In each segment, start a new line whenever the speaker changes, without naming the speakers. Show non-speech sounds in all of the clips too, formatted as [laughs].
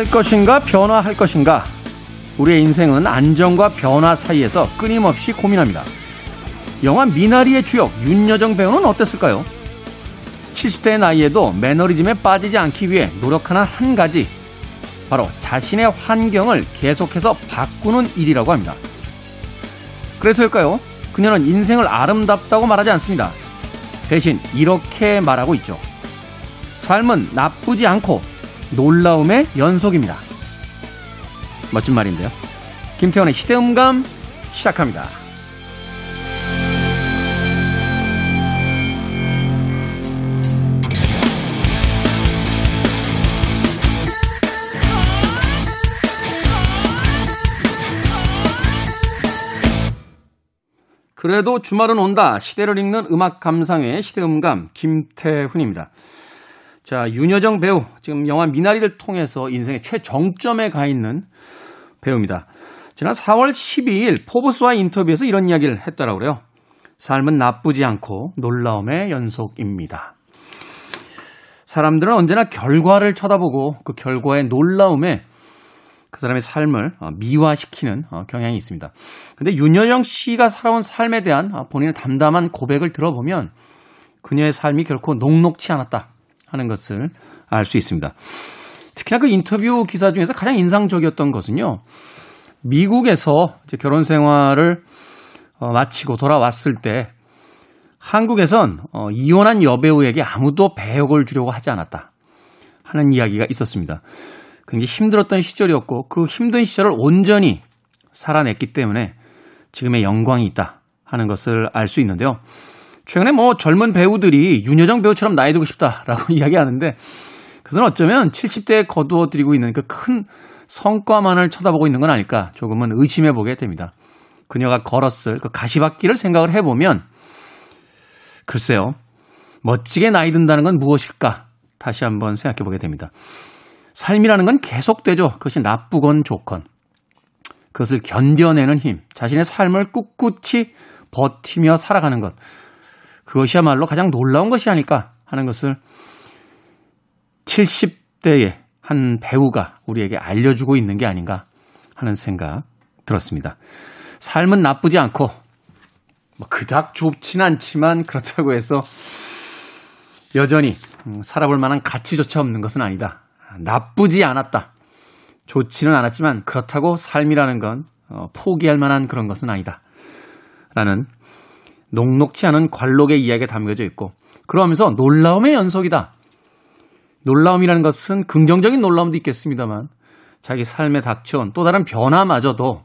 안주할 것인가 변화할 것인가 우리의 인생은 안정과 변화 사이에서 끊임없이 고민합니다. 영화 미나리의 주역 윤여정 배우는 어땠을까요? 70대의 나이에도 매너리즘에 빠지지 않기 위해 노력하는 한 가지 바로 자신의 환경을 계속해서 바꾸는 일이라고 합니다. 그래서일까요? 그녀는 인생을 아름답다고 말하지 않습니다. 대신 이렇게 말하고 있죠. 삶은 나쁘지 않고 놀라움의 연속입니다. 멋진 말인데요. 김태원의 시대음감 시작합니다. 그래도 주말은 온다. 시대를 읽는 음악 감상회 시대음감 김태훈입니다. 자, 윤여정 배우. 지금 영화 미나리를 통해서 인생의 최정점에 가 있는 배우입니다. 지난 4월 12일 포브스와 인터뷰에서 이런 이야기를 했더라고요. 요 삶은 나쁘지 않고 놀라움의 연속입니다. 사람들은 언제나 결과를 쳐다보고 그 결과의 놀라움에 그 사람의 삶을 어, 미화시키는 어, 경향이 있습니다. 근데 윤여정 씨가 살아온 삶에 대한 어, 본인의 담담한 고백을 들어보면 그녀의 삶이 결코 녹록치 않았다 하는 것을 알 수 있습니다. 특히나 그 인터뷰 기사 중에서 가장 인상적이었던 것은요. 미국에서 결혼 생활을 마치고 돌아왔을 때 한국에선 이혼한 여배우에게 아무도 배역을 주려고 하지 않았다 하는 이야기가 있었습니다. 굉장히 힘들었던 시절이었고 그 힘든 시절을 온전히 살아냈기 때문에 지금의 영광이 있다 하는 것을 알 수 있는데요. 최근에 뭐 젊은 배우들이 윤여정 배우처럼 나이 들고 싶다라고 [laughs] 이야기하는데 그것은 어쩌면 70대에 거두어 들이고 있는 그 큰 성과만을 쳐다보고 있는 건 아닐까 조금은 의심해 보게 됩니다. 그녀가 걸었을 그 가시밭길을 생각을 해보면 글쎄요. 멋지게 나이 든다는 건 무엇일까? 다시 한번 생각해 보게 됩니다. 삶이라는 건 계속되죠. 그것이 나쁘건 좋건. 그것을 견뎌내는 힘, 자신의 삶을 꿋꿋이 버티며 살아가는 것. 그것이야말로 가장 놀라운 것이 아닐까 하는 것을 70대의 한 배우가 우리에게 알려주고 있는 게 아닌가 하는 생각 들었습니다. 삶은 나쁘지 않고 뭐 그닥 좁진 않지만 그렇다고 해서 여전히 음, 살아볼 만한 가치조차 없는 것은 아니다. 나쁘지 않았다. 좋지는 않았지만 그렇다고 삶이라는 건 어, 포기할 만한 그런 것은 아니다. 라는 녹록치 않은 관록의 이야기가 담겨져 있고 그러면서 놀라움의 연속이다. 놀라움이라는 것은 긍정적인 놀라움도 있겠습니다만 자기 삶에 닥쳐온 또 다른 변화마저도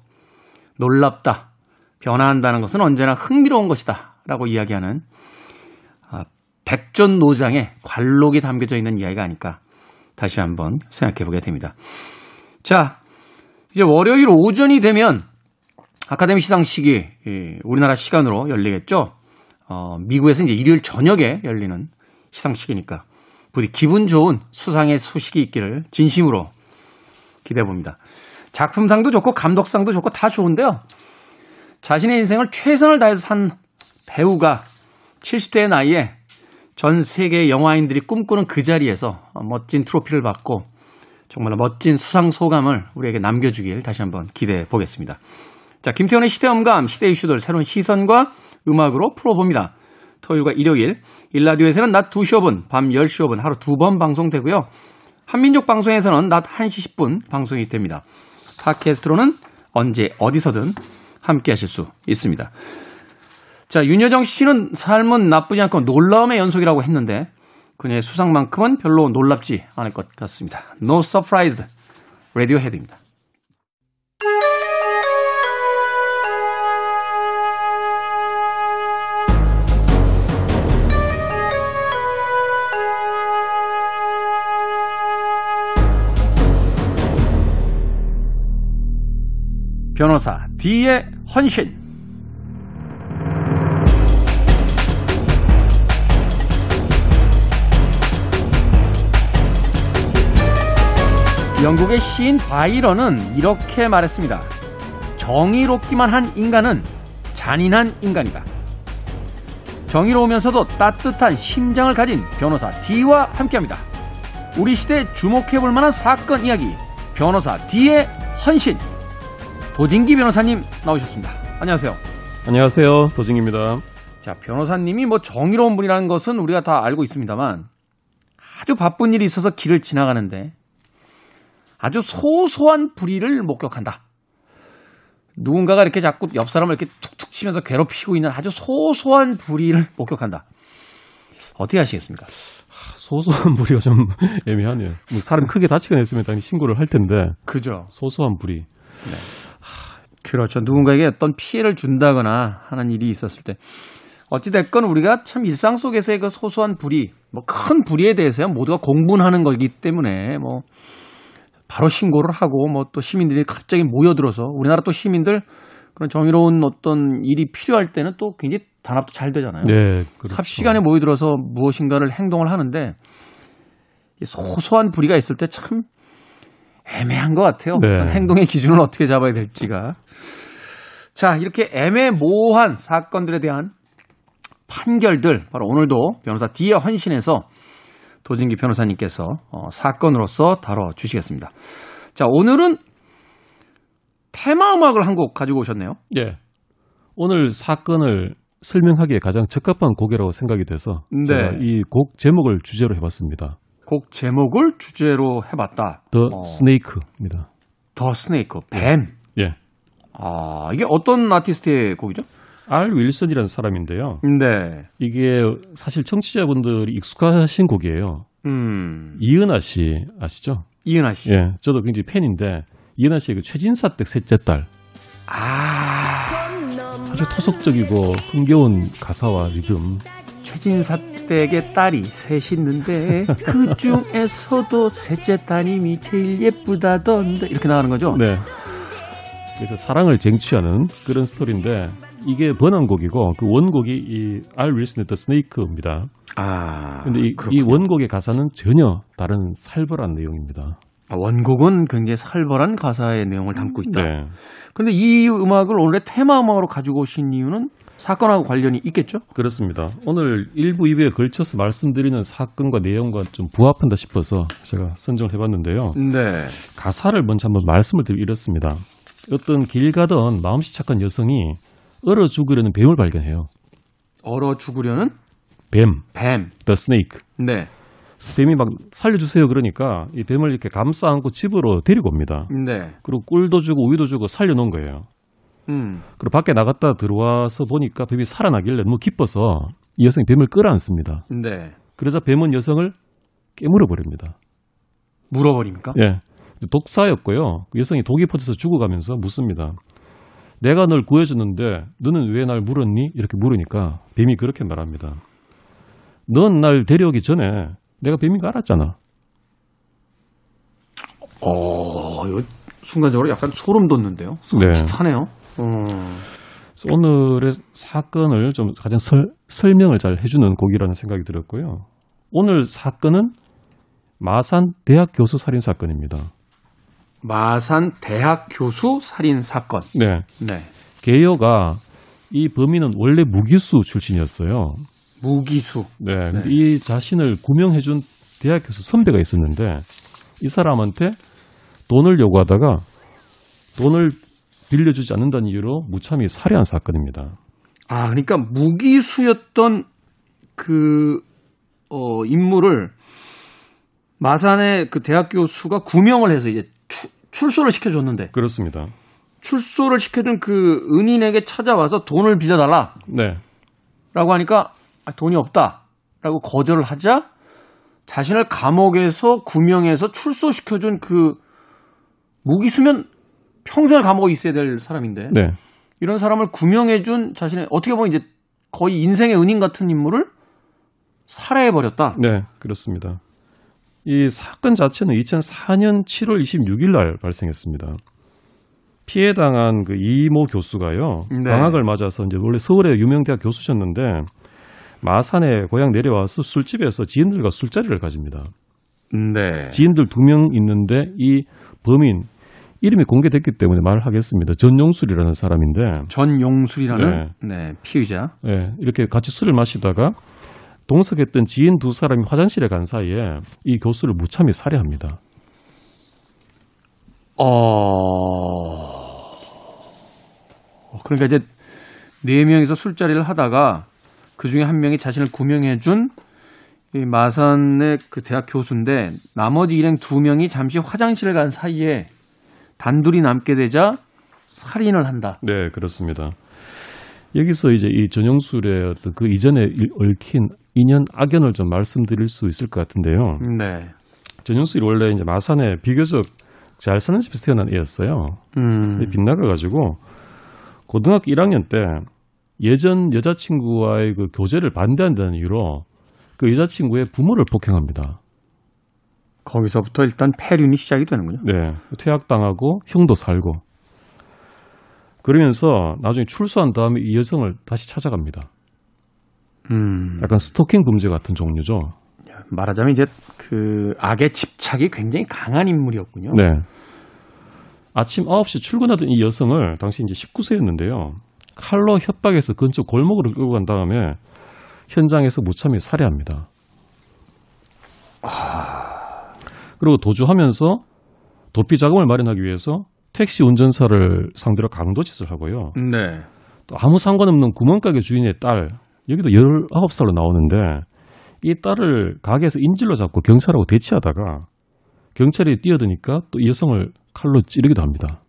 놀랍다. 변화한다는 것은 언제나 흥미로운 것이다. 라고 이야기하는 아, 백전노장의 관록이 담겨져 있는 이야기가 아닐까 다시 한번 생각해 보게 됩니다. 자, 이제 월요일 오전이 되면 아카데미 시상식이 우리나라 시간으로 열리겠죠. 어, 미국에서 이제 일요일 저녁에 열리는 시상식이니까 부디 기분 좋은 수상의 소식이 있기를 진심으로 기대해 봅니다. 작품상도 좋고 감독상도 좋고 다 좋은데요. 자신의 인생을 최선을 다해서 산 배우가 70대의 나이에 전 세계 영화인들이 꿈꾸는 그 자리에서 멋진 트로피를 받고 정말 멋진 수상 소감을 우리에게 남겨주길 다시 한번 기대해 보겠습니다. 자, 김태현의 시대음감, 시대 이슈들 새로운 시선과 음악으로 풀어봅니다. 토요일과 일요일, 일라디오에서는 낮 2시 5분, 밤 10시 5분 하루 두 번 방송되고요. 한민족 방송에서는 낮 1시 10분 방송이 됩니다. 팟캐스트로는 언제 어디서든 함께 하실 수 있습니다. 자, 윤여정 씨는 삶은 나쁘지 않고 놀라움의 연속이라고 했는데 그녀의 수상만큼은 별로 놀랍지 않을 것 같습니다. No surprised. 라디오 헤드입니다. 변호사 D의 헌신 영국의 시인 바이런은 이렇게 말했습니다. 정의롭기만 한 인간은 잔인한 인간이다. 정의로우면서도 따뜻한 심장을 가진 변호사 D와 함께합니다. 우리 시대 주목해볼 만한 사건 이야기 변호사 D의 헌신 도진기 변호사님 나오셨습니다. 안녕하세요.
안녕하세요. 도진기입니다.
자, 변호사님이 뭐 정의로운 분이라는 것은 우리가 다 알고 있습니다만 아주 바쁜 일이 있어서 길을 지나가는데 아주 소소한 불의를 목격한다. 누군가가 이렇게 자꾸 옆 사람을 이렇게 툭툭 치면서 괴롭히고 있는 아주 소소한 불의를 목격한다. 어떻게 하시겠습니까?
소소한 불의가 좀 [laughs] 애매하네요. 뭐 사람 크게 다치거나 했으면 당연히 신고를 할 텐데
그죠.
소소한 불의.
그렇죠. 누군가에게 어떤 피해를 준다거나 하는 일이 있었을 때 어찌됐건 우리가 참 일상 속에서의 그 소소한 불의, 뭐 큰 불의에 대해서야 모두가 공분하는 거기 때문에 뭐 바로 신고를 하고 뭐 또 시민들이 갑자기 모여들어서 우리나라 또 시민들 그런 정의로운 어떤 일이 필요할 때는 또 굉장히 단합도 잘 되잖아요.
네. 그렇죠.
삽시간에 모여들어서 무엇인가를 행동을 하는데 이 소소한 불의가 있을 때 참 애매한 것 같아요.
네.
행동의 기준을 어떻게 잡아야 될지가. 자, 이렇게 애매모호한 사건들에 대한 판결들 바로 오늘도 변호사 D의 헌신에서 도진기 변호사님께서 어, 사건으로서 다뤄 주시겠습니다. 자, 오늘은 테마 음악을 한 곡 가지고 오셨네요.
예. 오늘 사건을 설명하기에 가장 적합한 곡이라고 생각이 돼서
네.
제가 이 곡 제목을 주제로 해봤습니다.
곡 제목을 주제로 해봤다.
The
어.
Snake입니다.
더 스네이크, 뱀.
예.
아, 이게 어떤 아티스트의 곡이죠?
알 윌슨이라는 사람인데요.
네.
이게 사실 청취자분들이 익숙하신 곡이에요.
음.
이은하 씨 아시죠?
이은하 씨.
예. 저도 굉장히 팬인데 이은하 씨의 그 최진사 댁 셋째 딸
아,
아주 토속적이고 흥겨운 가사와 리듬.
최진사 댁의 딸이 셋 있는데 그 중에서도 셋째 따님이 제일 예쁘다던데 이렇게 나가는 거죠?
네. 그래서 사랑을 쟁취하는 그런 스토리인데 이게 번안곡이고 그 원곡이 이 알 윌슨의 더 스네이크입니다.
아,
근데 이, 이. 원곡의 가사는 전혀 다른 살벌한 내용입니다.
아, 원곡은 굉장히 살벌한 가사의 내용을 담고 있다.
네.
근데 이 음악을 오늘의 테마 음악으로 가지고 오신 이유는 사건하고 관련이 있겠죠?
그렇습니다. 오늘 1부, 2부에 걸쳐서 말씀드리는 사건과 내용과 좀 부합한다 싶어서 제가 선정을 해봤는데요.
네.
가사를 먼저 한번 말씀을 드리기 이렇습니다. 어떤 길 가던 마음씨 착한 여성이 얼어 죽으려는 뱀을 발견해요.
얼어 죽으려는
뱀,
뱀.
the snake.
네.
뱀이 막 살려주세요 그러니까 이 뱀을 이렇게 감싸 안고 집으로 데리고 옵니다.
네.
그리고 꿀도 주고 우유도 주고 살려놓은 거예요.
음.
그리고 밖에 나갔다 들어와서 보니까 뱀이 살아나길래 너무 기뻐서 이 여성이 뱀을 끌어안습니다.
네.
그러자 뱀은 여성을 깨물어 버립니다.
물어버립니까?
예. 독사였고요. 그 여성이 독이 퍼져서 죽어가면서 묻습니다. 내가 널 구해줬는데 너는 왜 날 물었니? 이렇게 물으니까 뱀이 그렇게 말합니다. 넌 날 데려오기 전에 내가 뱀인 거 알았잖아.
어, 이거 순간적으로 약간 소름 돋는데요.
네.
슷하네요. 어.
그래서 오늘의 사건을 좀 가장 설, 설명을 잘 해주는 곡이라는 생각이 들었고요. 오늘 사건은 마산 대학 교수 살인 사건입니다.
마산 대학 교수 살인 사건.
네.
네.
개요가 이 범인은 원래 무기수 출신이었어요.
무기수.
네. 근데 이 자신을 구명해준 대학 교수 선배가 있었는데 이 사람한테 돈을 요구하다가 돈을 빌려주지 않는다는 이유로 무참히 살해한 사건입니다.
아, 그러니까 무기수였던 그, 어, 인물을 마산의 그 대학 교수가 구명을 해서 이제 추- 출소를 시켜줬는데
그렇습니다.
출소를 시켜준 그 은인에게 찾아와서 돈을 빌려달라.
네.
라고 하니까 아, 돈이 없다. 라고 거절을 하자 자신을 감옥에서 구명해서 출소시켜준 그 무기수면 평생을 감옥에 있어야 될 사람인데
네.
이런 사람을 구명해준 자신의 어떻게 보면 이제 거의 인생의 은인 같은 인물을 살해해 버렸다.
네, 그렇습니다. 이 사건 자체는 2004년 7월 26일 날 발생했습니다. 피해 당한 그 이모 교수가요.
네.
방학을 맞아서 이제 원래 서울의 유명 대학 교수셨는데 마산에 고향 내려와서 술집에서 지인들과 술자리를 가집니다.
네.
지인들 두 명 있는데 이 범인 이름이 공개됐기 때문에 말을 하겠습니다. 전용술이라는 사람인데
전용술이라는 네. 피의자.
예, 이렇게 같이 술을 마시다가 동석했던 지인 두 사람이 화장실에 간 사이에 이 교수를 무참히 살해합니다.
어. 그러니까 이제 네 명이서 술자리를 하다가 그 중에 한 명이 자신을 구명해 준 이 마산의 그 대학 교수인데 나머지 일행 두 명이 잠시 화장실을 간 사이에 단둘이 남게 되자 살인을 한다.
네, 그렇습니다. 여기서 이제 이 전영술의 어떤 그 이전에 얽힌 인연 악연을 좀 말씀드릴 수 있을 것 같은데요.
네.
전영술이 원래 이제 마산에 비교적 잘 사는 집에서 태어난 애였어요.
음.
빗나가 가지고 고등학교 1학년 때 예전 여자친구와의 그 교제를 반대한다는 이유로 그 여자친구의 부모를 폭행합니다.
거기서부터 일단 폐륜이 시작이 되는군요.
네. 퇴학당하고 형도 살고. 그러면서 나중에 출소한 다음에 이 여성을 다시 찾아갑니다.
음.
약간 스토킹 범죄 같은 종류죠.
말하자면 이제 그 악의 집착이 굉장히 강한 인물이었군요.
네. 아침 9시 출근하던 이 여성을 당시 이제 19세였는데요. 칼로 협박해서 근처 골목으로 끌고 간 다음에 현장에서 무참히 살해합니다. 그리고 도주하면서 도피 자금을 마련하기 위해서 택시 운전사를 상대로 강도짓을 하고요.
네.
또 아무 상관없는 구멍가게 주인의 딸, 여기도 19살로 나오는데 이 딸을 가게에서 인질로 잡고 경찰하고 대치하다가 경찰이 뛰어드니까 또 이 여성을 칼로 찌르기도 합니다.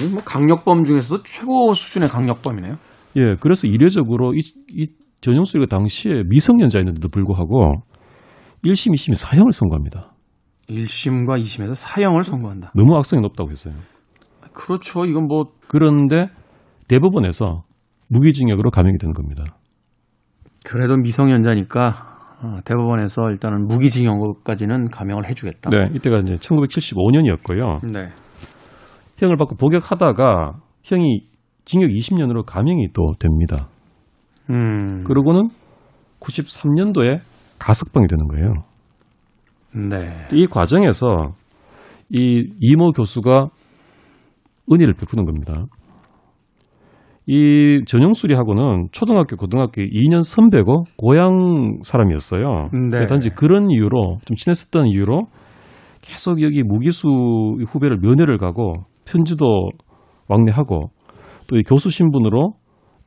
이뭐 강력범 중에서도 최고 수준의 강력범이네요.
예, 그래서 이례적으로 이, 이 전용수리가 당시에 미성년자였는데도 불구하고 1심, 2심이 사형을 선고합니다.
1심과 2심에서 사형을 선고한다.
너무 악성이 높다고 했어요.
그렇죠. 이건 뭐
그런데 대법원에서 무기징역으로 감형이 되는 겁니다.
그래도 미성년자니까 어, 대법원에서 일단은 무기징역까지는 감형을 해주겠다.
네, 이때가 이제 1975년이었고요.
네.
형을 받고 복역하다가 형이 징역 20년으로 감형이 또 됩니다.
음.
그러고는 93년도에 가석방이 되는 거예요.
네.
이 과정에서 이 이모 교수가 은혜를 베푸는 겁니다. 이 전영수리하고는 초등학교, 고등학교 2년 선배고 고향 사람이었어요.
네.
단지 그런 이유로 좀 친했었던 이유로 계속 여기 무기수 후배를 면회를 가고 편지도 왕래하고 또 이 교수 신분으로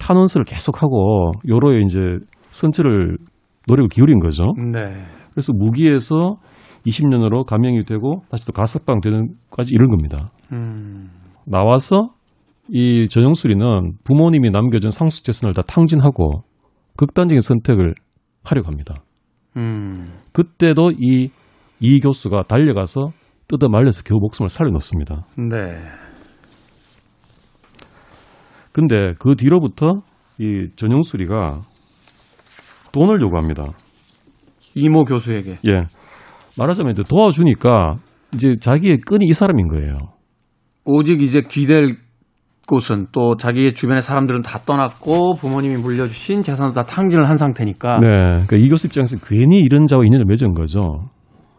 탄원서를 계속하고 여로에 이제 선처를 노력을 기울인 거죠.
네.
그래서 무기에서 20년으로 감형이 되고 다시 또 가석방 되는까지 이런 겁니다.
음.
나와서 이 전영수리는 부모님이 남겨준 상속재산을 다 탕진하고 극단적인 선택을 하려고 합니다.
음.
그때도 이, 이 교수가 달려가서 뜯어 말려서 겨우 목숨을 살려놓습니다.
네.
근데 그 뒤로부터 이 전영수리가 돈을 요구합니다.
이모 교수에게.
예. 말하자면 이제 도와주니까 이제 자기의 끈이 이 사람인 거예요.
오직 이제 기댈 곳은 또 자기의 주변의 사람들은 다 떠났고 부모님이 물려주신 재산도 다 탕진을 한 상태니까.
네. 그러니까 이 교수 입장에서 괜히 이런 자와 인연을 맺은 거죠.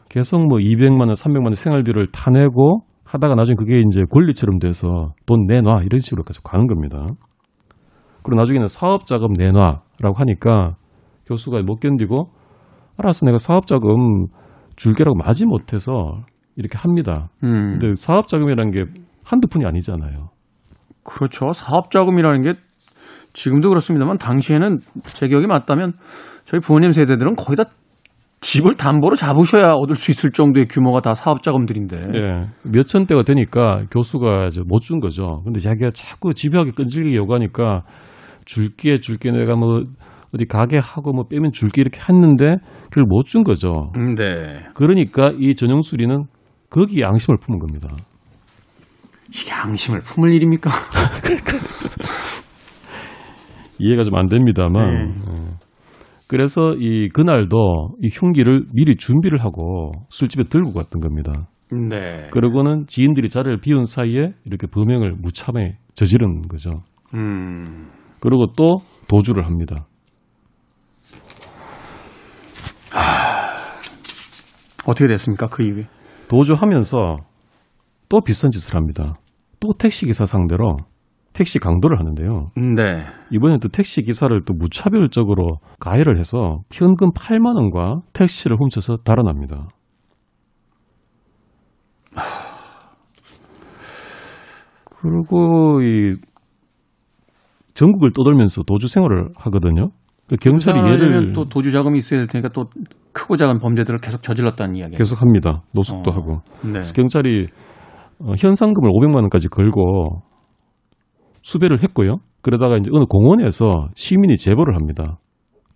계속 뭐 200만 원, 300만 원 생활비를 타내고 하다가 나중에 그게 이제 권리처럼 돼서 돈 내놔 이런 식으로 계속 가는 겁니다. 그리고 나중에는 사업 자금 내놔라고 하니까 교수가 못 견디고 알았어 내가 사업 자금 줄게라고 마지 못해서 이렇게 합니다.
음.
근데 사업 자금이라는 게 한두 푼이 아니잖아요.
그렇죠. 사업 자금이라는 게 지금도 그렇습니다만 당시에는 제 기억이 맞다면 저희 부모님 세대들은 거의 다 집을 담보로 잡으셔야 얻을 수 있을 정도의 규모가 다 사업 자금들인데.
예. 몇천 대가 되니까 교수가 못 준 거죠. 근데 자기가 자꾸 집요하게 끈질기게 요구하니까 줄게 줄게 내가 뭐 어디 가게 하고 뭐 빼면 줄게 이렇게 했는데 그걸 못 준 거죠.
음, 네.
그러니까 이 전영수리는 거기에 양심을 품은 겁니다.
이게 양심을 품을 일입니까? [laughs]
이해가 좀 안 됩니다만. 예. 그래서 이 그날도 이 흉기를 미리 준비를 하고 술집에 들고 갔던 겁니다.
네.
그러고는 지인들이 자리를 비운 사이에 이렇게 범행을 무참히 저지른 거죠.
음.
그리고 또 도주를 합니다.
어떻게 됐습니까? 그 이후에.
도주하면서 또 비싼 짓을 합니다. 또 택시 기사 상대로 택시 강도를 하는데요.
네.
이번에 또 택시 기사를 또 무차별적으로 가해를 해서 현금 8만 원과 택시를 훔쳐서 달아납니다. 그리고 이 전국을 떠돌면서 도주 생활을 하거든요. 그 경찰이 얘를
또 도주 자금이 있어야 될 테니까 또 크고 작은 범죄들을 계속 저질렀다는 이야기.
계속 합니다. 노숙도
어.
하고.
네.
그래서 경찰이 어, 현상금을 500만 원까지 걸고 수배를 했고요. 그러다가 이제 어느 공원에서 시민이 제보를 합니다.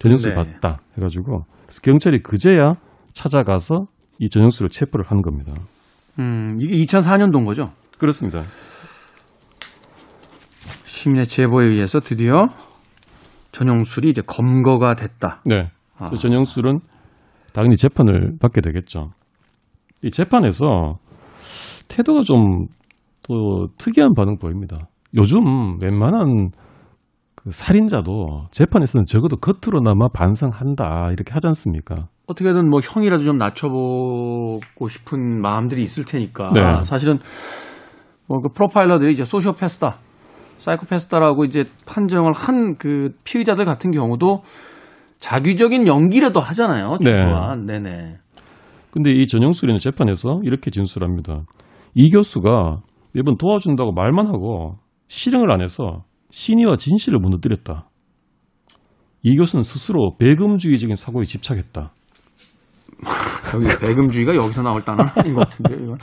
전영수를
네.
봤다 해가지고 경찰이 그제야 찾아가서 이 전영수를 체포를 한 겁니다.
음, 이게 2004년도인 거죠.
그렇습니다.
시민의 제보에 의해서 드디어 전용술이 이제 검거가 됐다.
네.
아.
전영술은 당연히 재판을 받게 되겠죠. 이 재판에서 태도가 좀 또 특이한 반응 보입니다. 요즘 웬만한 그 살인자도 재판에서는 적어도 겉으로나마 반성한다 이렇게 하지 않습니까?
어떻게든 뭐 형이라도 좀 낮춰보고 싶은 마음들이 있을 테니까
네.
사실은 뭐 그 프로파일러들이 이제 소시오패스다, 사이코패스다라고 이제 판정을 한 그 피의자들 같은 경우도 자규적인 연기라도 하잖아요.
네.
최소한 네. 네
근데 이 전영술이는 재판에서 이렇게 진술합니다. 이 교수가 매번 도와준다고 말만 하고 실행을 안 해서 신의와 진실을 무너뜨렸다. 이 교수는 스스로 배금주의적인 사고에 집착했다. [laughs]
여기 배금주의가 여기서 나올 단어는 아닌 것 같은데요. 이건.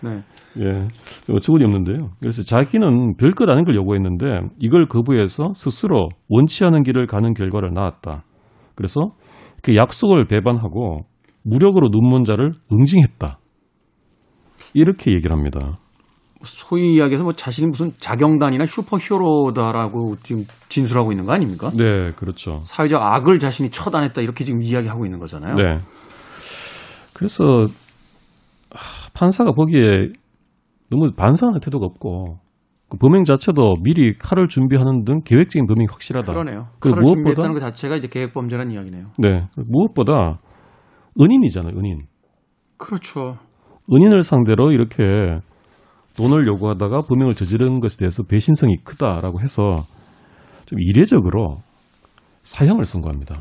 네.
예, 어처구니 없는데요. 그래서 자기는 별것 아닌 걸 요구했는데 이걸 거부해서 스스로 원치 않은 길을 가는 결과를 낳았다. 그래서 그 약속을 배반하고 무력으로 눈먼 자를 응징했다. 이렇게 얘기를 합니다.
소위 이야기해서 뭐 자신이 무슨 자경단이나 슈퍼히어로다라고 지금 진술하고 있는 거 아닙니까?
네, 그렇죠.
사회적 악을 자신이 처단했다 이렇게 지금 이야기하고 있는 거잖아요.
네. 그래서 하, 판사가 보기에 너무 반성하는 태도가 없고 그 범행 자체도 미리 칼을 준비하는 등 계획적인 범행이 확실하다.
그러네요.
그
칼을
무엇보다-
준비했다는 것 자체가 이제 계획 범죄라는 이야기네요.
네. 무엇보다 은인이잖아요, 은인.
그렇죠.
은인을 상대로 이렇게 돈을 요구하다가 범행을 저지른 것에 대해서 배신성이 크다라고 해서 좀 이례적으로 사형을 선고합니다.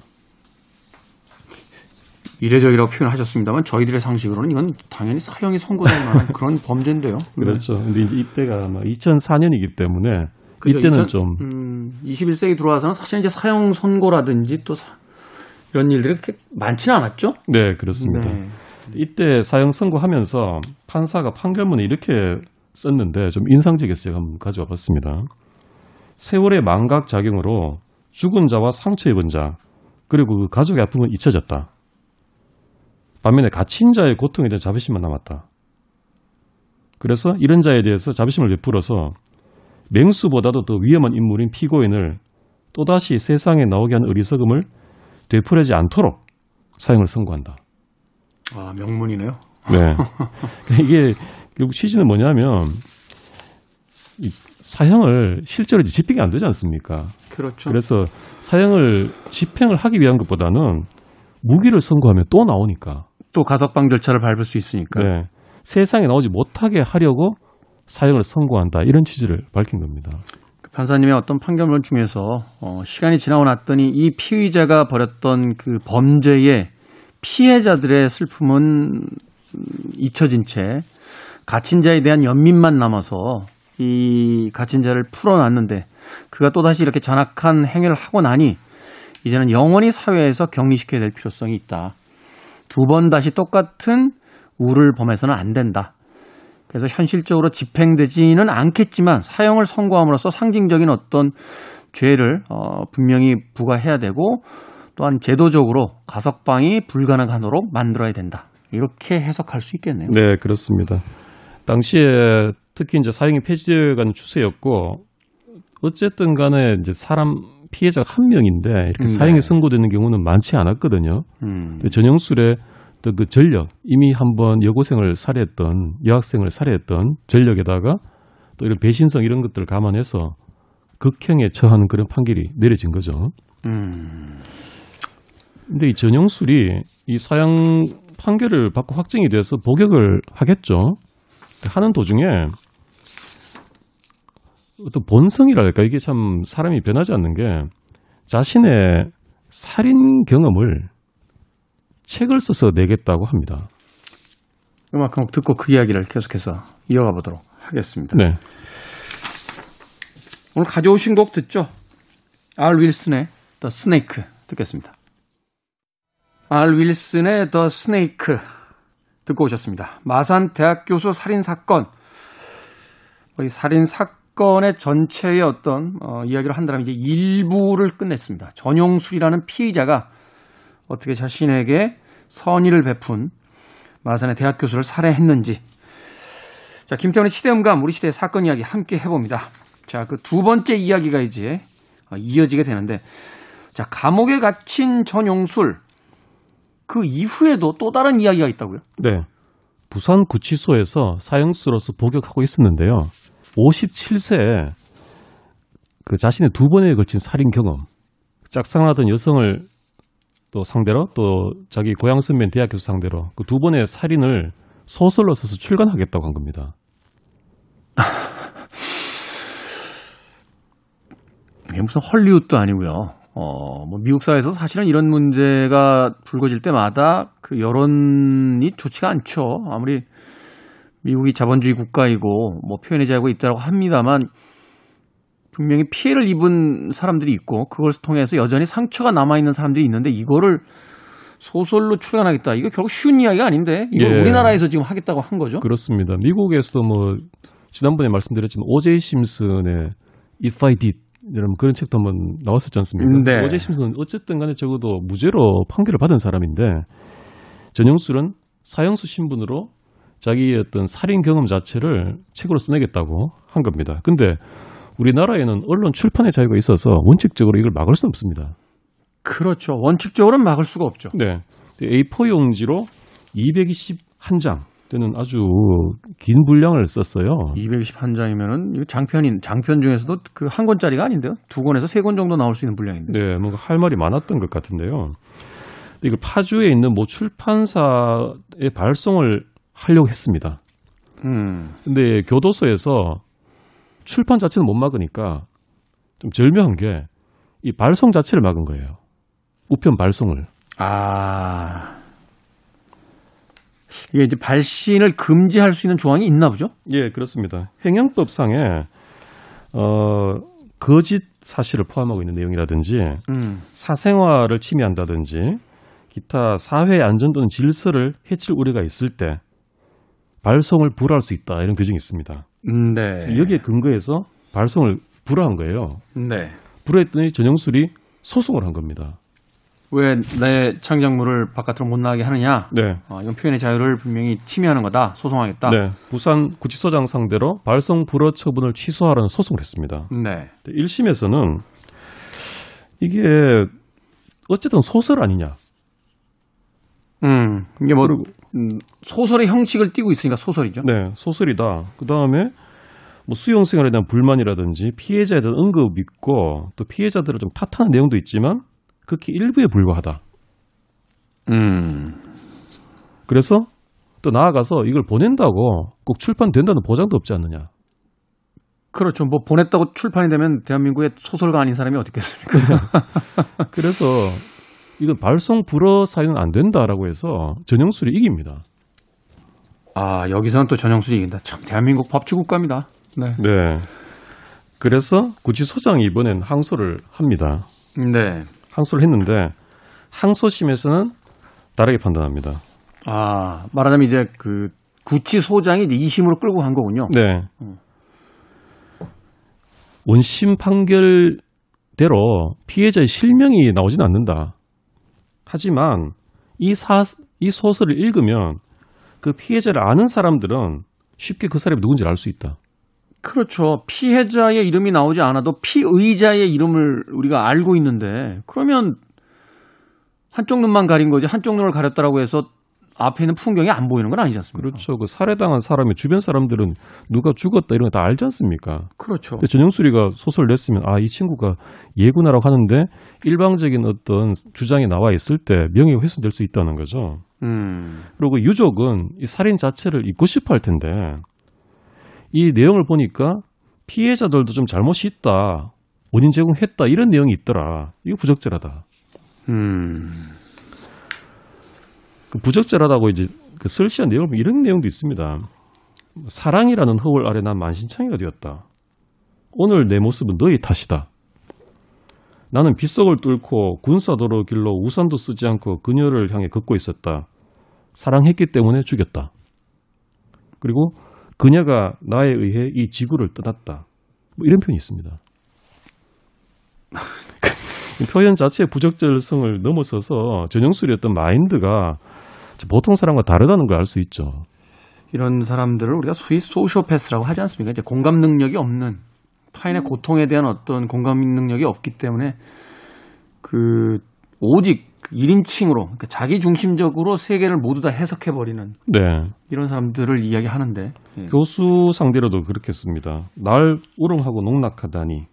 이례적이라고 표현하셨습니다만 저희들의 상식으로는 이건 당연히 사형이 선고될 만한 [laughs] 그런 범죄인데요.
그렇죠. 근데 이제 이때가 아마 2004년이기 때문에
그죠?
이때는
2000
좀
음, 21세기 들어와서는 사실 이제 사형 선고라든지 또 사- 이런 일들이 그렇게 많지는 않았죠.
네, 그렇습니다.
네.
이때 사형 선고하면서 판사가 판결문에 이렇게 썼는데 좀 인상적이어서 제가 한번 가져와 봤습니다. 세월의 망각 작용으로 죽은 자와 상처 입은 자 그리고 그 가족의 아픔은 잊혀졌다. 반면에 갇힌 자의 고통에 대한 자부심만 남았다. 그래서 이런 자에 대해서 자부심을 베풀어서 맹수보다도 더 위험한 인물인 피고인을 또다시 세상에 나오게 하는 어리석음을 되풀이하지 않도록 사형을 선고한다.
아 명문이네요.
네. [laughs] 이게 결국 취지는 뭐냐면 이 사형을 실제로 이제 집행이 안 되지 않습니까?
그렇죠.
그래서 사형을 집행을 하기 위한 것보다는 무기를 선고하면 또 나오니까
또 가석방 절차를 밟을 수 있으니까.
네. 세상에 나오지 못하게 하려고 사형을 선고한다 이런 취지를 밝힌 겁니다.
판사님의 어떤 판결문 중에서 어, 시간이 지나고 났더니 이 피의자가 벌였던 그 범죄의 피해자들의 슬픔은 음, 잊혀진 채 갇힌 자에 대한 연민만 남아서 이 갇힌 자를 풀어놨는데 그가 또다시 이렇게 잔악한 행위를 하고 나니 이제는 영원히 사회에서 격리시켜야 될 필요성이 있다. 두 번 다시 똑같은 우를 범해서는 안 된다. 그래서 현실적으로 집행되지는 않겠지만 사형을 선고함으로써 상징적인 어떤 죄를 어, 분명히 부과해야 되고 또한 제도적으로 가석방이 불가능하도록 만들어야 된다. 이렇게 해석할 수 있겠네요.
네, 그렇습니다. 당시에 특히 이제 사형이 폐지되어가는 추세였고 어쨌든 간에 이제 사람 피해자가 한 명인데 이렇게
네.
사형이 선고되는 경우는 많지 않았거든요.
음,
전영술의 그 전력, 이미 한번 여고생을 살해했던 여학생을 살해했던 전력에다가 또 이런 배신성 이런 것들을 감안해서 극형에 처하는 그런 판결이 내려진 거죠.
음,
근데 이 전영술이 이 사형 판결을 받고 확정이 돼서 복역을 하겠죠. 하는 도중에 어떤 본성이랄까 이게 참 사람이 변하지 않는 게 자신의 살인 경험을 책을 써서 내겠다고 합니다.
음악 한 곡 듣고 그 이야기를 계속해서 이어가 보도록 하겠습니다.
네.
오늘 가져오신 곡 듣죠? 알 윌슨의 The Snake 듣겠습니다. 알 윌슨의 The Snake 듣고 오셨습니다. 마산 대학 교수 살인 사건. 뭐이 살인 사건의 전체의 어떤 어, 이야기를 한다면 이제 일부를 끝냈습니다. 전용술이라는 피의자가 어떻게 자신에게 선의를 베푼 마산의 대학 교수를 살해했는지. 자, 김태훈의 시대음감 우리 시대의 사건 이야기 함께 해봅니다. 자, 그 두 번째 이야기가 이제 어, 이어지게 되는데, 자, 감옥에 갇힌 전용술 그 이후에도 또 다른 이야기가 있다고요?
네. 부산 구치소에서 사형수로서 복역하고 있었는데요. 57세에 그 자신의 두 번에 걸친 살인 경험, 짝사랑하던 여성을 또 상대로 또 자기 고향 선배인 대학 교수 상대로 그 두 번의 살인을 소설로 써서 출간하겠다고 한 겁니다. [laughs]
이게 무슨 헐리우드도 아니고요. 어, 뭐 미국 사회에서 사실은 이런 문제가 불거질 때마다 그 여론이 좋지가 않죠. 아무리 미국이 자본주의 국가이고 뭐 표현의 자유가 있다고 합니다만 분명히 피해를 입은 사람들이 있고 그걸 통해서 여전히 상처가 남아 있는 사람들이 있는데 이거를 소설로 출간하겠다. 이거 결국 쉬운 이야기가 아닌데 이거
예.
우리나라에서 지금 하겠다고 한 거죠.
그렇습니다. 미국에서도 뭐 지난번에 말씀드렸지만 오제이 심슨의 If I Did 이런 그런 책도 한번 나왔었지 않습니까?
네.
오제이 심슨은 어쨌든 간에 적어도 무죄로 판결을 받은 사람인데 전영술은 사형수 신분으로 자기의 어떤 살인 경험 자체를 책으로 써내겠다고 한 겁니다. 근데 우리나라에는 언론 출판의 자유가 있어서 원칙적으로 이걸 막을 수는 없습니다.
그렇죠. 원칙적으로는 막을 수가 없죠.
네. A4 용지로 221장 되는 아주 긴 분량을 썼어요.
221장이면은 이거 장편인 장편 중에서도 그 한 권짜리가 아닌데요. 두 권에서 세 권 정도 나올 수 있는 분량인데.
네, 뭔가 할 말이 많았던 것 같은데요. 이걸 파주에 있는 모 출판사에 발송을 하려고 했습니다.
음.
근데 교도소에서 출판 자체는 못 막으니까 좀 절묘한 게 이 발송 자체를 막은 거예요. 우편 발송을.
아. 이게 이제 발신을 금지할 수 있는 조항이 있나 보죠?
예, 그렇습니다. 행영법상에 어 거짓 사실을 포함하고 있는 내용이라든지
음.
사생활을 침해한다든지 기타 사회 안전 또는 질서를 해칠 우려가 있을 때 발송을 불허할 수 있다 이런 규정이 있습니다.
음, 네.
여기에 근거해서 발송을 불허한 거예요.
네.
불허했더니 전영술이 소송을 한 겁니다.
왜 내 창작물을 바깥으로 못 나가게 하느냐?
네.
어, 이건 표현의 자유를 분명히 침해하는 거다. 소송하겠다.
네. 부산 구치소장 상대로 발송 불허 처분을 취소하라는 소송을 했습니다.
네.
1심에서는 이게 어쨌든 소설 아니냐.
음. 이게 뭐
그리고
음, 소설의 형식을 띠고 있으니까 소설이죠.
네, 소설이다. 그 다음에 뭐 수용 생활에 대한 불만이라든지 피해자에 대한 언급 있고 또 피해자들을 좀 탓하는 내용도 있지만 극히 일부에 불과하다.
음.
그래서 또 나아가서 이걸 보낸다고 꼭 출판된다는 보장도 없지 않느냐.
그렇죠. 뭐 보냈다고 출판이 되면 대한민국의 소설가 아닌 사람이 어떻겠습니까? [laughs]
그래서 이건 발송 불허 사유는 안 된다라고 해서 전형술이 이깁니다.
아, 여기서는 또 전형술이 이긴다. 참 대한민국 법치국가입니다. 네.
네. 그래서 구치소장이 이번엔 항소를 합니다.
네.
항소를 했는데 항소심에서는 다르게 판단합니다.
아, 말하자면 이제 그 구치 소장이 이제 2심으로 끌고 간 거군요.
네. 원심 판결대로 피해자의 실명이 나오진 않는다. 하지만 이 사, 이 소설을 읽으면 그 피해자를 아는 사람들은 쉽게 그 사람이 누군지 알 수 있다.
그렇죠. 피해자의 이름이 나오지 않아도 피의자의 이름을 우리가 알고 있는데 그러면 한쪽 눈만 가린 거지 한쪽 눈을 가렸다라고 해서 앞에 있는 풍경이 안 보이는 건 아니지 않습니까?
그렇죠. 그 살해당한 사람이 주변 사람들은 누가 죽었다 이런 거 다 알지 않습니까?
그렇죠.
전영수리가 소설을 냈으면 아 이 친구가 예구나라고 하는데 일방적인 어떤 주장이 나와 있을 때 명예가 훼손될 수 있다는 거죠.
음.
그리고 유족은 이 살인 자체를 잊고 싶어 할 텐데 이 내용을 보니까 피해자들도 좀 잘못이 있다. 원인 제공했다. 이런 내용이 있더라. 이거 부적절하다.
음.
그 부적절하다고 이제 그 설치한 내용을 보면 이런 내용도 있습니다. 사랑이라는 허울 아래 난 만신창이가 되었다. 오늘 내 모습은 너희 탓이다. 나는 빗속을 뚫고 군사도로 길로 우산도 쓰지 않고 그녀를 향해 걷고 있었다. 사랑했기 때문에 죽였다. 그리고 그녀가 나에 의해 이 지구를 떠났다. 뭐 이런 표현이 있습니다. 이 표현 자체의 부적절성을 넘어서서 전형술의 어떤 마인드가 보통 사람과 다르다는 걸 알 수 있죠.
이런 사람들을 우리가 소위 소시오패스라고 하지 않습니까? 이제 공감 능력이 없는 타인의 고통에 대한 어떤 공감 능력이 없기 때문에 그 오직 1인칭으로 그러니까 자기 중심적으로 세계를 모두 다 해석해 버리는
네.
이런 사람들을 이야기하는데 예.
교수 상대로도 그렇겠습니다. 날 우롱하고 농락하다니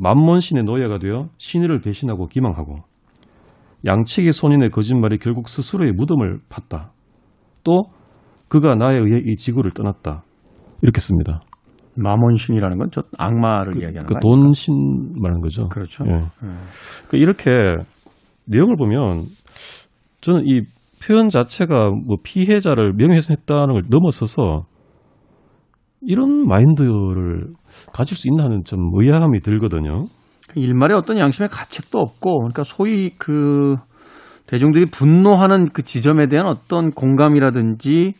만몬신의 노예가 되어 신의를 배신하고 기망하고 양치기 손인의 거짓말이 결국 스스로의 무덤을 팠다. 또 그가 나에 의해 이 지구를 떠났다. 이렇게 씁니다.
마몬신이라는 건 저 악마를 이야기하는 그거 아닙니까?
돈신 말하는 거죠.
그렇죠.
예.
예.
그 이렇게 내용을 보면 저는 이 표현 자체가 뭐 피해자를 명예훼손했다는 걸 넘어서서 이런 마인드를 가질 수 있나 하는 좀 의아함이 들거든요.
일말의 어떤 양심의 가책도 없고 그러니까 소위 그 대중들이 분노하는 그 지점에 대한 어떤 공감이라든지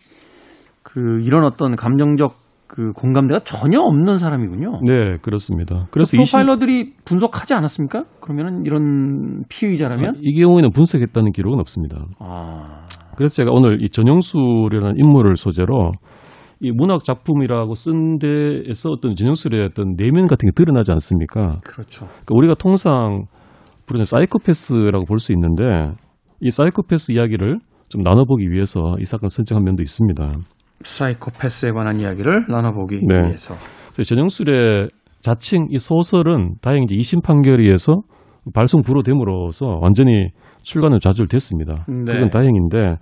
그 이런 어떤 감정적 그 공감대가 전혀 없는 사람이군요.
네, 그렇습니다. 그래서
그 프로파일러들이 분석하지 않았습니까? 그러면은 이런 피의자라면
이 경우에는 분석했다는 기록은 없습니다.
아,
그래서 제가 오늘 이 전영술이라는 인물을 소재로 이 문학 작품이라고 쓴 데에서 어떤 전영술의 어떤 내면 같은 게 드러나지 않습니까?
그렇죠.
그러니까 우리가 통상 부르는 사이코패스라고 볼 수 있는데 이 사이코패스 이야기를 좀 나눠보기 위해서 이 사건 선정한 면도 있습니다.
사이코패스에 관한 이야기를 나눠보기
네.
위해서.
전영술의 자칭 이 소설은 다행히 이제 2심 판결에 의해서 발송 불허됨으로써 완전히 출간은 좌절됐습니다.
네.
그건 다행인데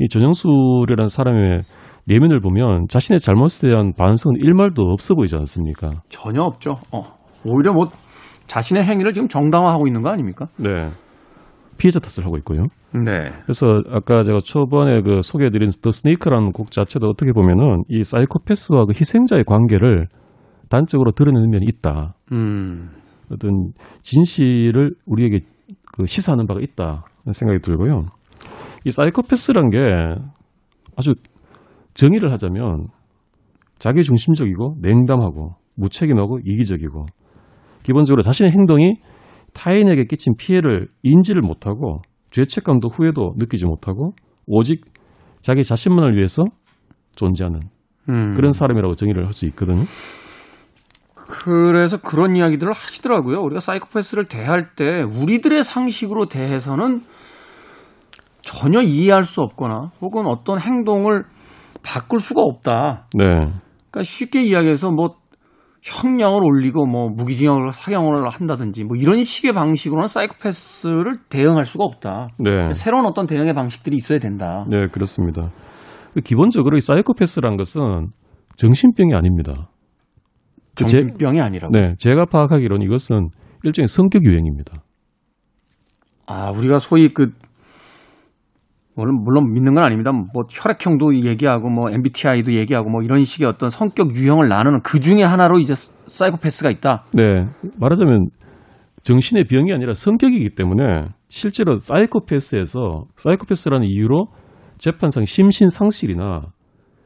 이 전영술이라는 사람의 내면을 보면 자신의 잘못에 대한 반성은 일말도 없어 보이지 않습니까?
전혀 없죠. 어, 오히려 뭐 자신의 행위를 지금 정당화하고 있는 거 아닙니까?
네. 피해자 탓을 하고 있고요.
네.
그래서 아까 제가 초반에 그 소개해드린 더 스네이크라는 곡 자체도 어떻게 보면은 이 사이코패스와 그 희생자의 관계를 단적으로 드러내는 면이 있다.
음.
어떤 진실을 우리에게 그 시사하는 바가 있다 생각이 들고요. 이 사이코패스란 게 아주 정의를 하자면 자기 중심적이고 냉담하고 무책임하고 이기적이고 기본적으로 자신의 행동이 타인에게 끼친 피해를 인지를 못하고 죄책감도 후회도 느끼지 못하고 오직 자기 자신만을 위해서 존재하는
음.
그런 사람이라고 정의를 할 수 있거든요.
그래서 그런 이야기들을 하시더라고요. 우리가 사이코패스를 대할 때 우리들의 상식으로 대해서는 전혀 이해할 수 없거나 혹은 어떤 행동을 바꿀 수가 없다.
네.
그러니까 쉽게 이야기해서 뭐 형량을 올리고 뭐 무기징역을 사형을 한다든지 뭐 이런 식의 방식으로는 사이코패스를 대응할 수가 없다.
네.
새로운 어떤 대응의 방식들이 있어야 된다.
네, 그렇습니다. 그 기본적으로 이 사이코패스란 것은 정신병이 아닙니다. 그 제-
정신병이 아니라고.
네, 제가 파악하기로는 이것은 일종의 성격 유행입니다.
아, 우리가 소위 그 물론, 물론 믿는 건 아닙니다. 뭐 혈액형도 얘기하고 뭐 MBTI도 얘기하고 뭐 이런 식의 어떤 성격 유형을 나누는 그 중에 하나로 이제 사이코패스가 있다.
네, 말하자면 정신의 병이 아니라 성격이기 때문에 실제로 사이코패스에서 사이코패스라는 이유로 재판상 심신 상실이나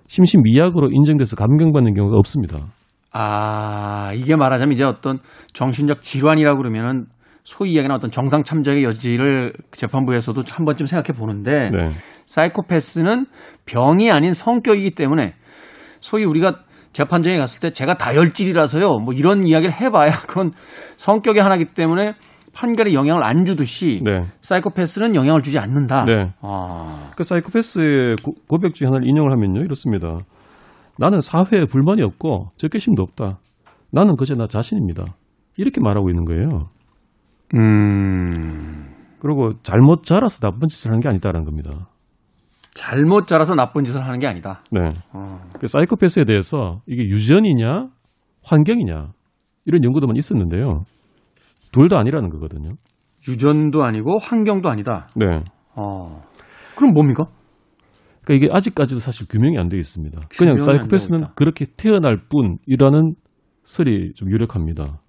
심신 미약으로 인정돼서 감경받는 경우가 없습니다.
아, 이게 말하자면 이제 어떤 정신적 질환이라고 그러면은 소위 이야기하는 어떤 정상 참작의 여지를 재판부에서도 한 번쯤 생각해 보는데
네,
사이코패스는 병이 아닌 성격이기 때문에 소위 우리가 재판정에 갔을 때 제가 다혈질이라서요. 뭐 이런 이야기를 해봐야 [laughs] 그건 성격의 하나이기 때문에 판결에 영향을 안 주듯이
네,
사이코패스는 영향을 주지 않는다.
네.
아,
그 사이코패스의 고- 고백 중에 하나를 인용을 하면요 이렇습니다. 나는 사회에 불만이 없고 적개심도 없다. 나는 그저 나 자신입니다. 이렇게 말하고 있는 거예요.
음,
그리고 잘못 자라서 나쁜 짓을 하는 게 아니다라는 겁니다.
잘못 자라서 나쁜 짓을 하는 게 아니다.
네.
어,
그 사이코패스에 대해서 이게 유전이냐 환경이냐 이런 연구도만 있었는데요. 둘 다 아니라는 거거든요.
유전도 아니고 환경도 아니다.
네.
어. 그럼 뭡니까?
그러니까 이게 아직까지도 사실 규명이 안 되어 있습니다. 그냥 사이코패스는. 그렇게 태어날 뿐이라는 설이 좀 유력합니다.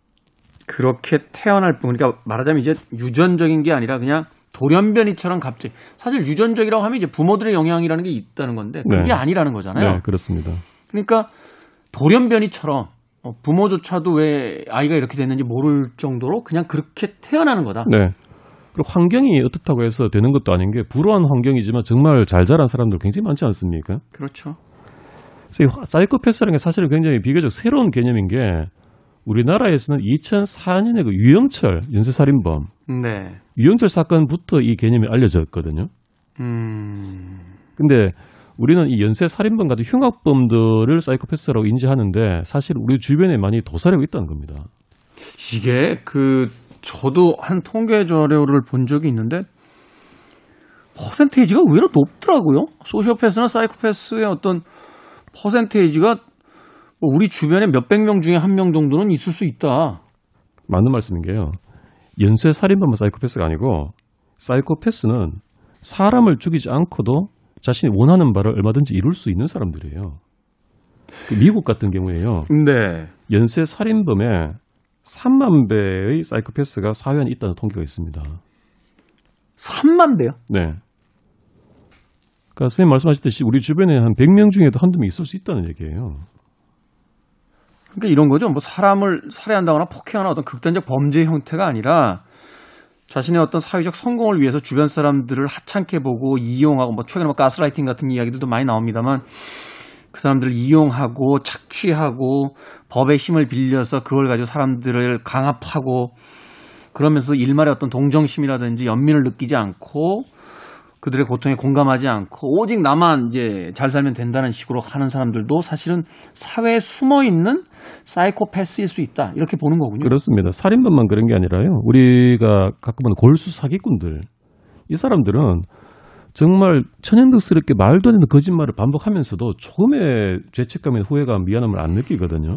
그렇게 태어날 뿐. 그러니까 말하자면 이제 유전적인 게 아니라 그냥 돌연변이처럼 갑자기 사실 유전적이라고 하면 이제 부모들의 영향이라는 게 있다는 건데 그게
네.
아니라는 거잖아요.
네, 그렇습니다.
그러니까 돌연변이처럼 어, 부모조차도 왜 아이가 이렇게 됐는지 모를 정도로 그냥 그렇게 태어나는 거다.
네. 그리고 환경이 어떻다고 해서 되는 것도 아닌 게 불우한 환경이지만 정말 잘 자란 사람들 굉장히 많지 않습니까?
그렇죠.
사이코패스라는 게 사실은 굉장히 비교적 새로운 개념인 게 우리나라에서는 2004년에 그 유영철 연쇄살인범
네.
유영철 사건부터 이 개념이 알려졌거든요.
음.
근데 우리는 이 연쇄 살인범 같은 흉악범들을 사이코패스라고 인지하는데 사실 우리 주변에 많이 도사리고 있다는 겁니다.
이게 그 저도 한 통계 자료를 본 적이 있는데 퍼센테이지가 의외로 높더라고요. 소시오패스나 사이코패스의 어떤 퍼센테이지가 뭐 우리 주변에 몇백 명 중에 한 명 정도는 있을 수 있다.
맞는 말씀인 게요. 연쇄 살인범은 사이코패스가 아니고 사이코패스는 사람을 죽이지 않고도 자신이 원하는 바를 얼마든지 이룰 수 있는 사람들이에요. 그 미국 같은 경우에요.
네.
연쇄 살인범에 3만 배의 사이코패스가 사회 안에 있다는 통계가 있습니다.
3만 배요?
네. 그러니까 선생님 말씀하셨듯이 우리 주변에 한 100명 중에도 한두 명 있을 수 있다는 얘기예요.
그러니까 이런 거죠. 뭐 사람을 살해한다거나 폭행하는 어떤 극단적 범죄 형태가 아니라 자신의 어떤 사회적 성공을 위해서 주변 사람들을 하찮게 보고 이용하고 뭐 최근에 뭐 가스라이팅 같은 이야기들도 많이 나옵니다만 그 사람들을 이용하고 착취하고 법의 힘을 빌려서 그걸 가지고 사람들을 강압하고 그러면서 일말의 어떤 동정심이라든지 연민을 느끼지 않고 그들의 고통에 공감하지 않고 오직 나만 이제 잘 살면 된다는 식으로 하는 사람들도 사실은 사회에 숨어 있는 사이코패스일 수 있다 이렇게 보는 거군요.
그렇습니다. 살인범만 그런 게 아니라요. 우리가 가끔은 골수 사기꾼들 이 사람들은 정말 천연덕스럽게 말도 안 되는 거짓말을 반복하면서도 조금의 죄책감이나 후회감, 미안함을 안 느끼거든요.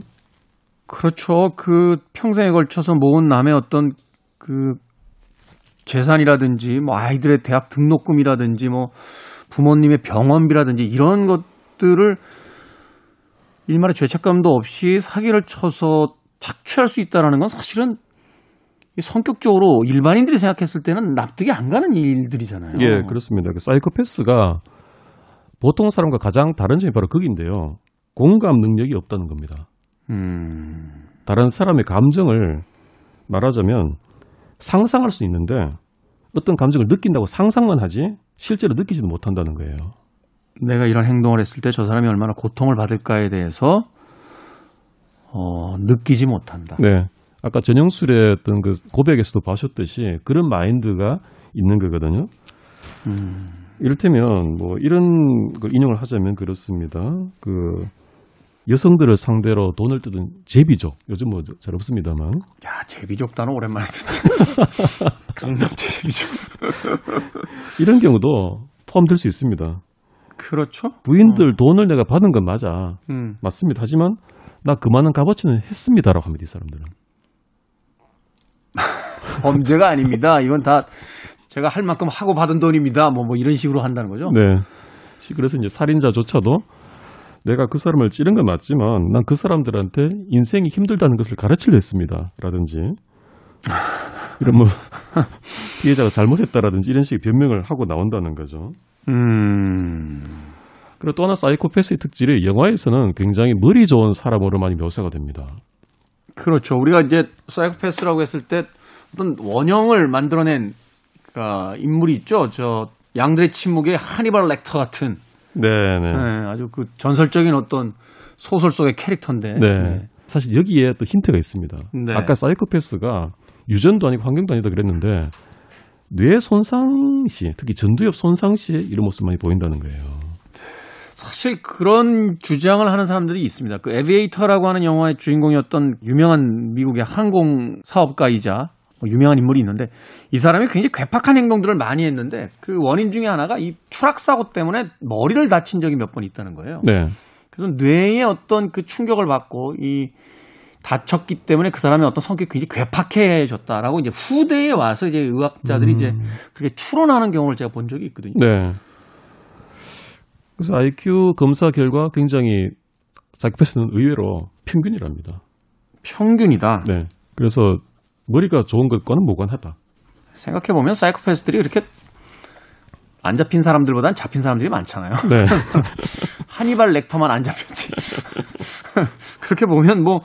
그렇죠. 그 평생에 걸쳐서 모은 남의 어떤 그 재산이라든지 뭐 아이들의 대학 등록금이라든지 뭐 부모님의 병원비라든지 이런 것들을 일말의 죄책감도 없이 사기를 쳐서 착취할 수 있다라는 건 사실은 이 성격적으로 일반인들이 생각했을 때는 납득이 안 가는 일들이잖아요.
예, 그렇습니다. 그 사이코패스가 보통 사람과 가장 다른 점이 바로 거기인데요. 공감 능력이 없다는 겁니다.
음,
다른 사람의 감정을 말하자면 상상할 수 있는데 어떤 감정을 느낀다고 상상만 하지 실제로 느끼지도 못한다는 거예요.
내가 이런 행동을 했을 때 저 사람이 얼마나 고통을 받을까에 대해서 어, 느끼지 못한다.
네. 아까 전영술의 어떤 그 고백에서도 봐셨듯이 그런 마인드가 있는 거거든요.
음,
이를테면 뭐 이런 걸 인용을 하자면 그렇습니다. 그 여성들을 상대로 돈을 뜯은 제비족 요즘 뭐 잘 없습니다만
야, 제비족 단어 오랜만에 듣네. [laughs] 강남 제비족.
이런 경우도 포함될 수 있습니다.
그렇죠.
부인들 돈을 내가 받은 건 맞아
음,
맞습니다. 하지만 나 그만한 값어치는 했습니다라고 합니다. 이 사람들은. [laughs]
범죄가 아닙니다. 이건 다 제가 할 만큼 하고 받은 돈입니다. 뭐, 뭐 이런 식으로 한다는 거죠.
네. 그래서 이제 살인자조차도 내가 그 사람을 찌른 건 맞지만 난 그 사람들한테 인생이 힘들다는 것을 가르치려 했습니다. 라든지 이런 뭐 [laughs] 피해자가 잘못했다라든지 이런 식의 변명을 하고 나온다는 거죠.
음,
그리고 또 하나 사이코패스의 특질이 영화에서는 굉장히 머리 좋은 사람으로 많이 묘사가 됩니다.
그렇죠. 우리가 이제 사이코패스라고 했을 때 어떤 원형을 만들어낸 그 인물이 있죠. 저 양들의 침묵의 하니발 렉터 같은
네네.
네, 아주 그 전설적인 어떤 소설 속의 캐릭터인데.
네. 사실 여기에 또 힌트가 있습니다.
네.
아까 사이코패스가 유전도 아니고 환경도 아니다 그랬는데 뇌 손상 시, 특히 전두엽 손상 시에 이런 모습 많이 보인다는 거예요.
사실 그런 주장을 하는 사람들이 있습니다. 그 Aviator라고 하는 영화의 주인공이었던 유명한 미국의 항공 사업가이자 뭐 유명한 인물이 있는데 이 사람이 굉장히 괴팍한 행동들을 많이 했는데 그 원인 중에 하나가 이 추락 사고 때문에 머리를 다친 적이 몇 번 있다는 거예요.
네.
그래서 뇌의 어떤 그 충격을 받고 이 다쳤기 때문에 그 사람의 어떤 성격이 굉장히 괴팍해졌다라고 이제 후대에 와서 이제 의학자들이
음.
이제 그렇게 추론하는 경우를 제가 본 적이 있거든요.
네. 그래서 IQ 검사 결과 굉장히 사이코패스는 의외로 평균이랍니다.
평균이다.
네. 그래서 머리가 좋은 것과는 무관하다.
생각해 보면 사이코패스들이 이렇게 안 잡힌 사람들보다는 잡힌 사람들이 많잖아요.
네. [laughs]
하니발 렉터만 안 잡혔지. [laughs] 그렇게 보면 뭐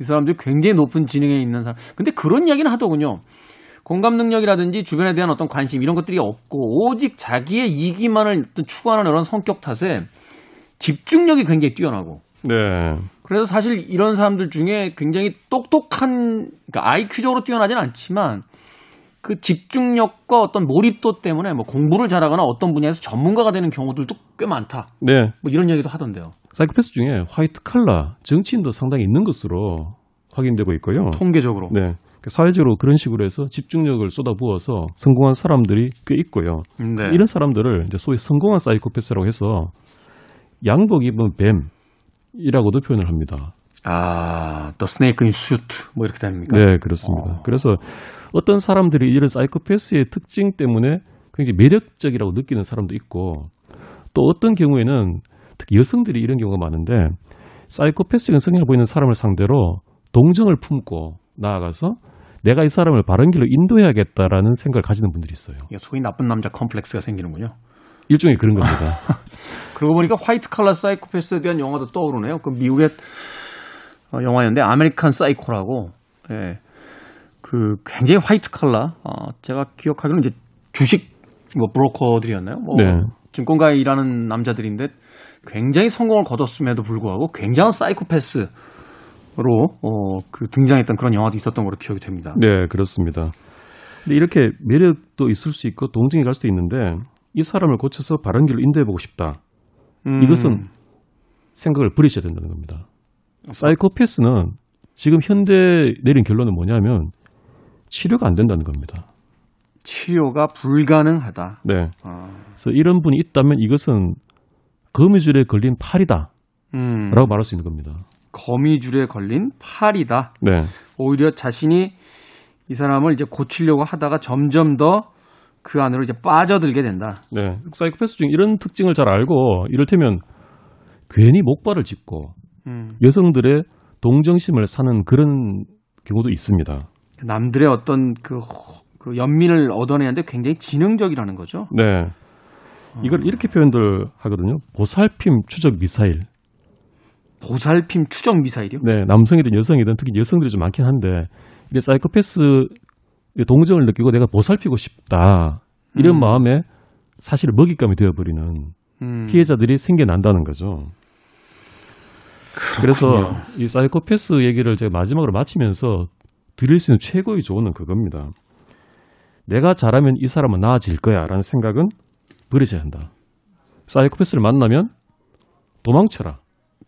이 사람들이 굉장히 높은 지능에 있는 사람. 근데 그런 이야기는 하더군요. 공감 능력이라든지 주변에 대한 어떤 관심 이런 것들이 없고 오직 자기의 이기만을 어떤 추구하는 이런 성격 탓에 집중력이 굉장히 뛰어나고
네.
그래서 사실 이런 사람들 중에 굉장히 똑똑한 그러니까 IQ적으로 뛰어나진 않지만 그 집중력과 어떤 몰입도 때문에 뭐 공부를 잘하거나 어떤 분야에서 전문가가 되는 경우들도 꽤 많다.
네.
뭐 이런 이야기도 하던데요.
사이코패스 중에 화이트 칼라 정치인도 상당히 있는 것으로 확인되고 있고요.
통계적으로.
네. 사회적으로 그런 식으로 해서 집중력을 쏟아부어서 성공한 사람들이 꽤 있고요.
네.
이런 사람들을 이제 소위 성공한 사이코패스라고 해서 양복 입은 뱀이라고도 표현을 합니다.
아, The Snake in Suit 뭐 이렇게 됩니까?
네, 그렇습니다.
어.
그래서 어떤 사람들이 이런 사이코패스의 특징 때문에 굉장히 매력적이라고 느끼는 사람도 있고 또 어떤 경우에는 특히 여성들이 이런 경우가 많은데 사이코패스적인 성향을 보이는 사람을 상대로 동정을 품고 나아가서 내가 이 사람을 바른 길로 인도해야겠다라는 생각을 가지는 분들이 있어요.
소위 나쁜 남자 컴플렉스가 생기는군요.
일종의 그런 겁니다. [laughs]
그러고 보니까 화이트 칼라 사이코패스에 대한 영화도 떠오르네요. 그 미국의 어, 영화였는데 American Psycho라고 예. 그 굉장히 화이트 칼라 어, 제가 기억하기로는 이제 주식 뭐 브로커들이었나요? 뭐
네.
증권가에 일하는 남자들인데 굉장히 성공을 거뒀음에도 불구하고 굉장한 사이코패스로 어, 그 등장했던 그런 영화도 있었던 걸로 기억이 됩니다.
네, 그렇습니다. 근데 이렇게 매력도 있을 수 있고 동정이 갈 수도 있는데 이 사람을 고쳐서 바른 길로 인도해보고 싶다.
음,
이것은 생각을 버리셔야 된다는 겁니다. 사이코패스는 지금 현대 내린 결론은 뭐냐면 치료가 안 된다는 겁니다.
치료가 불가능하다.
네.
아,
그래서 이런 분이 있다면 이것은 거미줄에 걸린 팔이다라고
음,
말할 수 있는 겁니다.
거미줄에 걸린 팔이다.
네.
오히려 자신이 이 사람을 이제 고치려고 하다가 점점 더 그 안으로 이제 빠져들게 된다.
네. 사이코패스 중에 이런 특징을 잘 알고 이를테면 괜히 목발을 짚고
음,
여성들의 동정심을 사는 그런 경우도 있습니다.
남들의 어떤 그, 그 연민을 얻어내는데 굉장히 지능적이라는 거죠.
네. 이걸 이렇게 표현들 하거든요. 보살핌 추적 미사일.
보살핌 추적 미사일이요?
네, 남성이든 여성이든 특히 여성들이 좀 많긴 한데 이게 사이코패스 동정을 느끼고 내가 보살피고 싶다 이런
음.
마음에 사실 먹잇감이 되어버리는
음,
피해자들이 생겨난다는 거죠. 그래서 이 사이코패스 얘기를 제가 마지막으로 마치면서 드릴 수 있는 최고의 조언은 그겁니다. 내가 잘하면 이 사람은 나아질 거야라는 생각은 버리셔야 한다. 사이코패스를 만나면 도망쳐라.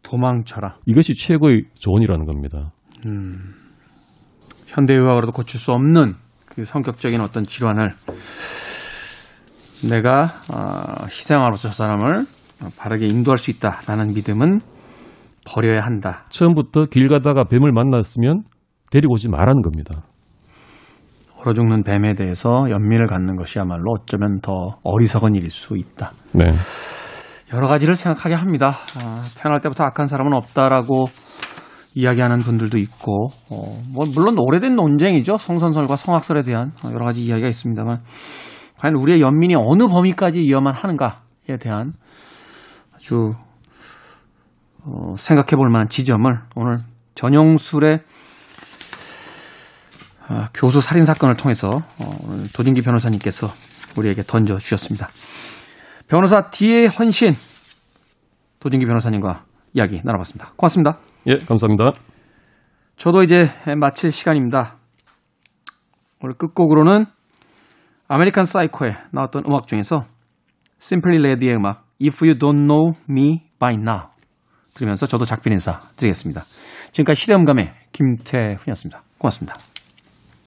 도망쳐라.
이것이 최고의 조언이라는 겁니다.
음, 현대의학으로도 고칠 수 없는 그 성격적인 어떤 질환을 내가 어, 저 사람을 바르게 인도할 수 있다라는 믿음은 버려야 한다.
처음부터 길 가다가 뱀을 만났으면 데리고 오지 말라는 겁니다.
얼어 죽는 뱀에 대해서 연민을 갖는 것이야말로 어쩌면 더 어리석은 일일 수 있다.
네.
여러 가지를 생각하게 합니다. 아, 태어날 때부터 악한 사람은 없다라고 이야기하는 분들도 있고, 어, 뭐 물론 오래된 논쟁이죠. 성선설과 성악설에 대한 여러 가지 이야기가 있습니다만, 과연 우리의 연민이 어느 범위까지 이어만 하는가에 대한 아주 어, 생각해 볼 만한 지점을 오늘 전용술의 아, 교수 살인 사건을 통해서 어, 도진기 변호사님께서 우리에게 던져 주셨습니다. 변호사 D의 헌신 도진기 변호사님과 이야기 나눠봤습니다. 고맙습니다.
예, 감사합니다.
저도 이제 마칠 시간입니다. 오늘 끝곡으로는 American Psycho에 나왔던 음악 중에서 Simply Red의 음악 If You Don't Know Me By Now 들으면서 저도 작별 인사 드리겠습니다. 지금까지 시대음감의 김태훈이었습니다. 고맙습니다.